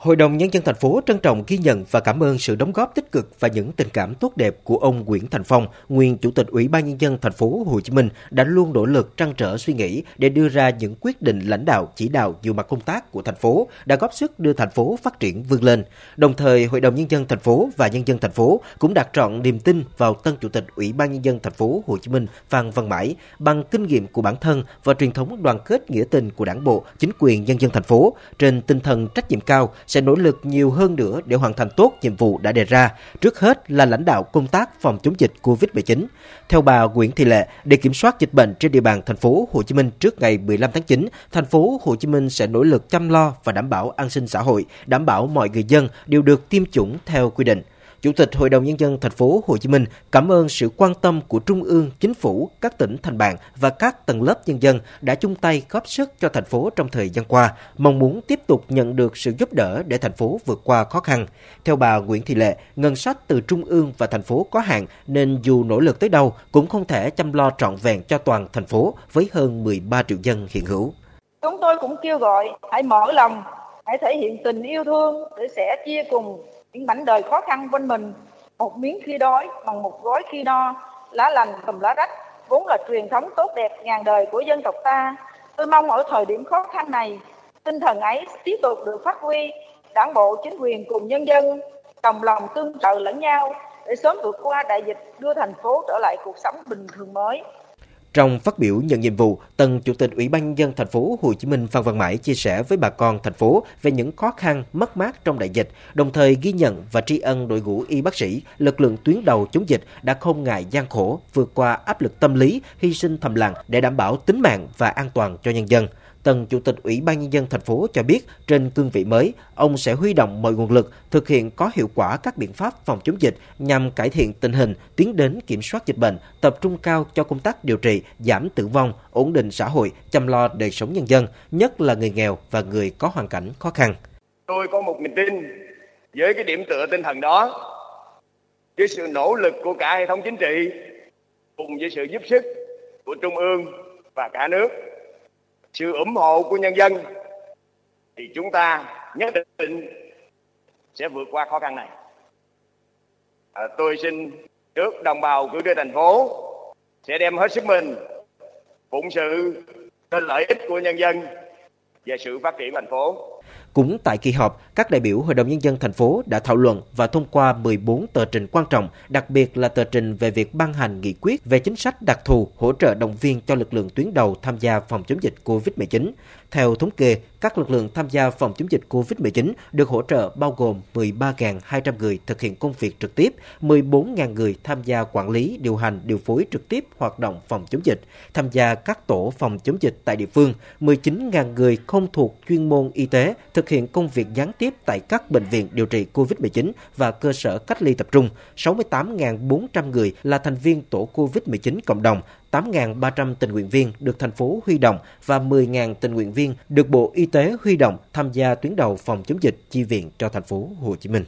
Hội đồng Nhân dân thành phố trân trọng ghi nhận và cảm ơn sự đóng góp tích cực và những tình cảm tốt đẹp của ông Nguyễn Thành Phong, nguyên Chủ tịch Ủy ban Nhân dân thành phố Hồ Chí Minh đã luôn nỗ lực trăn trở suy nghĩ để đưa ra những quyết định lãnh đạo chỉ đạo nhiều mặt công tác của thành phố đã góp sức đưa thành phố phát triển vươn lên. Đồng thời, Hội đồng Nhân dân thành phố và Nhân dân thành phố cũng đặt trọn niềm tin vào tân Chủ tịch Ủy ban Nhân dân thành phố Hồ Chí Minh Phan Văn Mãi bằng kinh nghiệm của bản thân và truyền thống đoàn kết nghĩa tình của đảng bộ, chính quyền nhân dân thành phố trên tinh thần trách nhiệm cao sẽ nỗ lực nhiều hơn nữa để hoàn thành tốt nhiệm vụ đã đề ra, trước hết là lãnh đạo công tác phòng chống dịch COVID-19. Theo bà Nguyễn Thị Lệ, để kiểm soát dịch bệnh trên địa bàn thành phố Hồ Chí Minh trước ngày 15 tháng 9, thành phố Hồ Chí Minh sẽ nỗ lực chăm lo và đảm bảo an sinh xã hội, đảm bảo mọi người dân đều được tiêm chủng theo quy định. Chủ tịch Hội đồng nhân dân thành phố Hồ Chí Minh cảm ơn sự quan tâm của Trung ương, Chính phủ, các tỉnh thành bạn và các tầng lớp nhân dân đã chung tay góp sức cho thành phố trong thời gian qua, mong muốn tiếp tục nhận được sự giúp đỡ để thành phố vượt qua khó khăn. Theo bà Nguyễn Thị Lệ, ngân sách từ Trung ương và thành phố có hạn nên dù nỗ lực tới đâu cũng không thể chăm lo trọn vẹn cho toàn thành phố với hơn 13 triệu dân hiện hữu. Chúng tôi cũng kêu gọi hãy mở lòng, hãy thể hiện tình yêu thương để sẻ chia cùng những mảnh đời khó khăn bên mình, một miếng khi đói bằng một gói khi no, lá lành cầm lá rách, vốn là truyền thống tốt đẹp ngàn đời của dân tộc ta. Tôi mong ở thời điểm khó khăn này, tinh thần ấy tiếp tục được phát huy, đảng bộ, chính quyền cùng nhân dân đồng lòng tương trợ lẫn nhau để sớm vượt qua đại dịch, đưa thành phố trở lại cuộc sống bình thường mới trong phát biểu nhận nhiệm vụ, Tân Chủ tịch Ủy ban nhân dân thành phố Hồ Chí Minh Phan Văn Mãi chia sẻ với bà con thành phố về những khó khăn, mất mát trong đại dịch, đồng thời ghi nhận và tri ân đội ngũ y bác sĩ, lực lượng tuyến đầu chống dịch đã không ngại gian khổ, vượt qua áp lực tâm lý, hy sinh thầm lặng để đảm bảo tính mạng và an toàn cho nhân dân. Tân Chủ tịch Ủy ban Nhân dân thành phố cho biết trên cương vị mới, ông sẽ huy động mọi nguồn lực thực hiện có hiệu quả các biện pháp phòng chống dịch nhằm cải thiện tình hình, tiến đến kiểm soát dịch bệnh, tập trung cao cho công tác điều trị, giảm tử vong, ổn định xã hội, chăm lo đời sống nhân dân, nhất là người nghèo và người có hoàn cảnh khó khăn. Tôi có một niềm tin với cái điểm tựa tinh thần đó, với sự nỗ lực của cả hệ thống chính trị cùng với sự giúp sức của trung ương và cả nước sự ủng hộ của nhân dân thì chúng ta nhất định sẽ vượt qua khó khăn này. À, tôi xin trước đồng bào cử tri thành phố sẽ đem hết sức mình phụng sự cho lợi ích của nhân dân và sự phát triển thành phố cũng tại kỳ họp, các đại biểu Hội đồng Nhân dân thành phố đã thảo luận và thông qua 14 tờ trình quan trọng, đặc biệt là tờ trình về việc ban hành nghị quyết về chính sách đặc thù hỗ trợ động viên cho lực lượng tuyến đầu tham gia phòng chống dịch COVID-19. Theo thống kê, các lực lượng tham gia phòng chống dịch COVID-19 được hỗ trợ bao gồm 13.200 người thực hiện công việc trực tiếp, 14.000 người tham gia quản lý, điều hành, điều phối trực tiếp hoạt động phòng chống dịch, tham gia các tổ phòng chống dịch tại địa phương, 19.000 người không thuộc chuyên môn y tế thực hiện công việc gián tiếp tại các bệnh viện điều trị COVID-19 và cơ sở cách ly tập trung, 68.400 người là thành viên tổ COVID-19 cộng đồng, 8.300 tình nguyện viên được thành phố huy động và 10.000 tình nguyện viên được Bộ Y tế huy động tham gia tuyến đầu phòng chống dịch chi viện cho thành phố Hồ Chí Minh.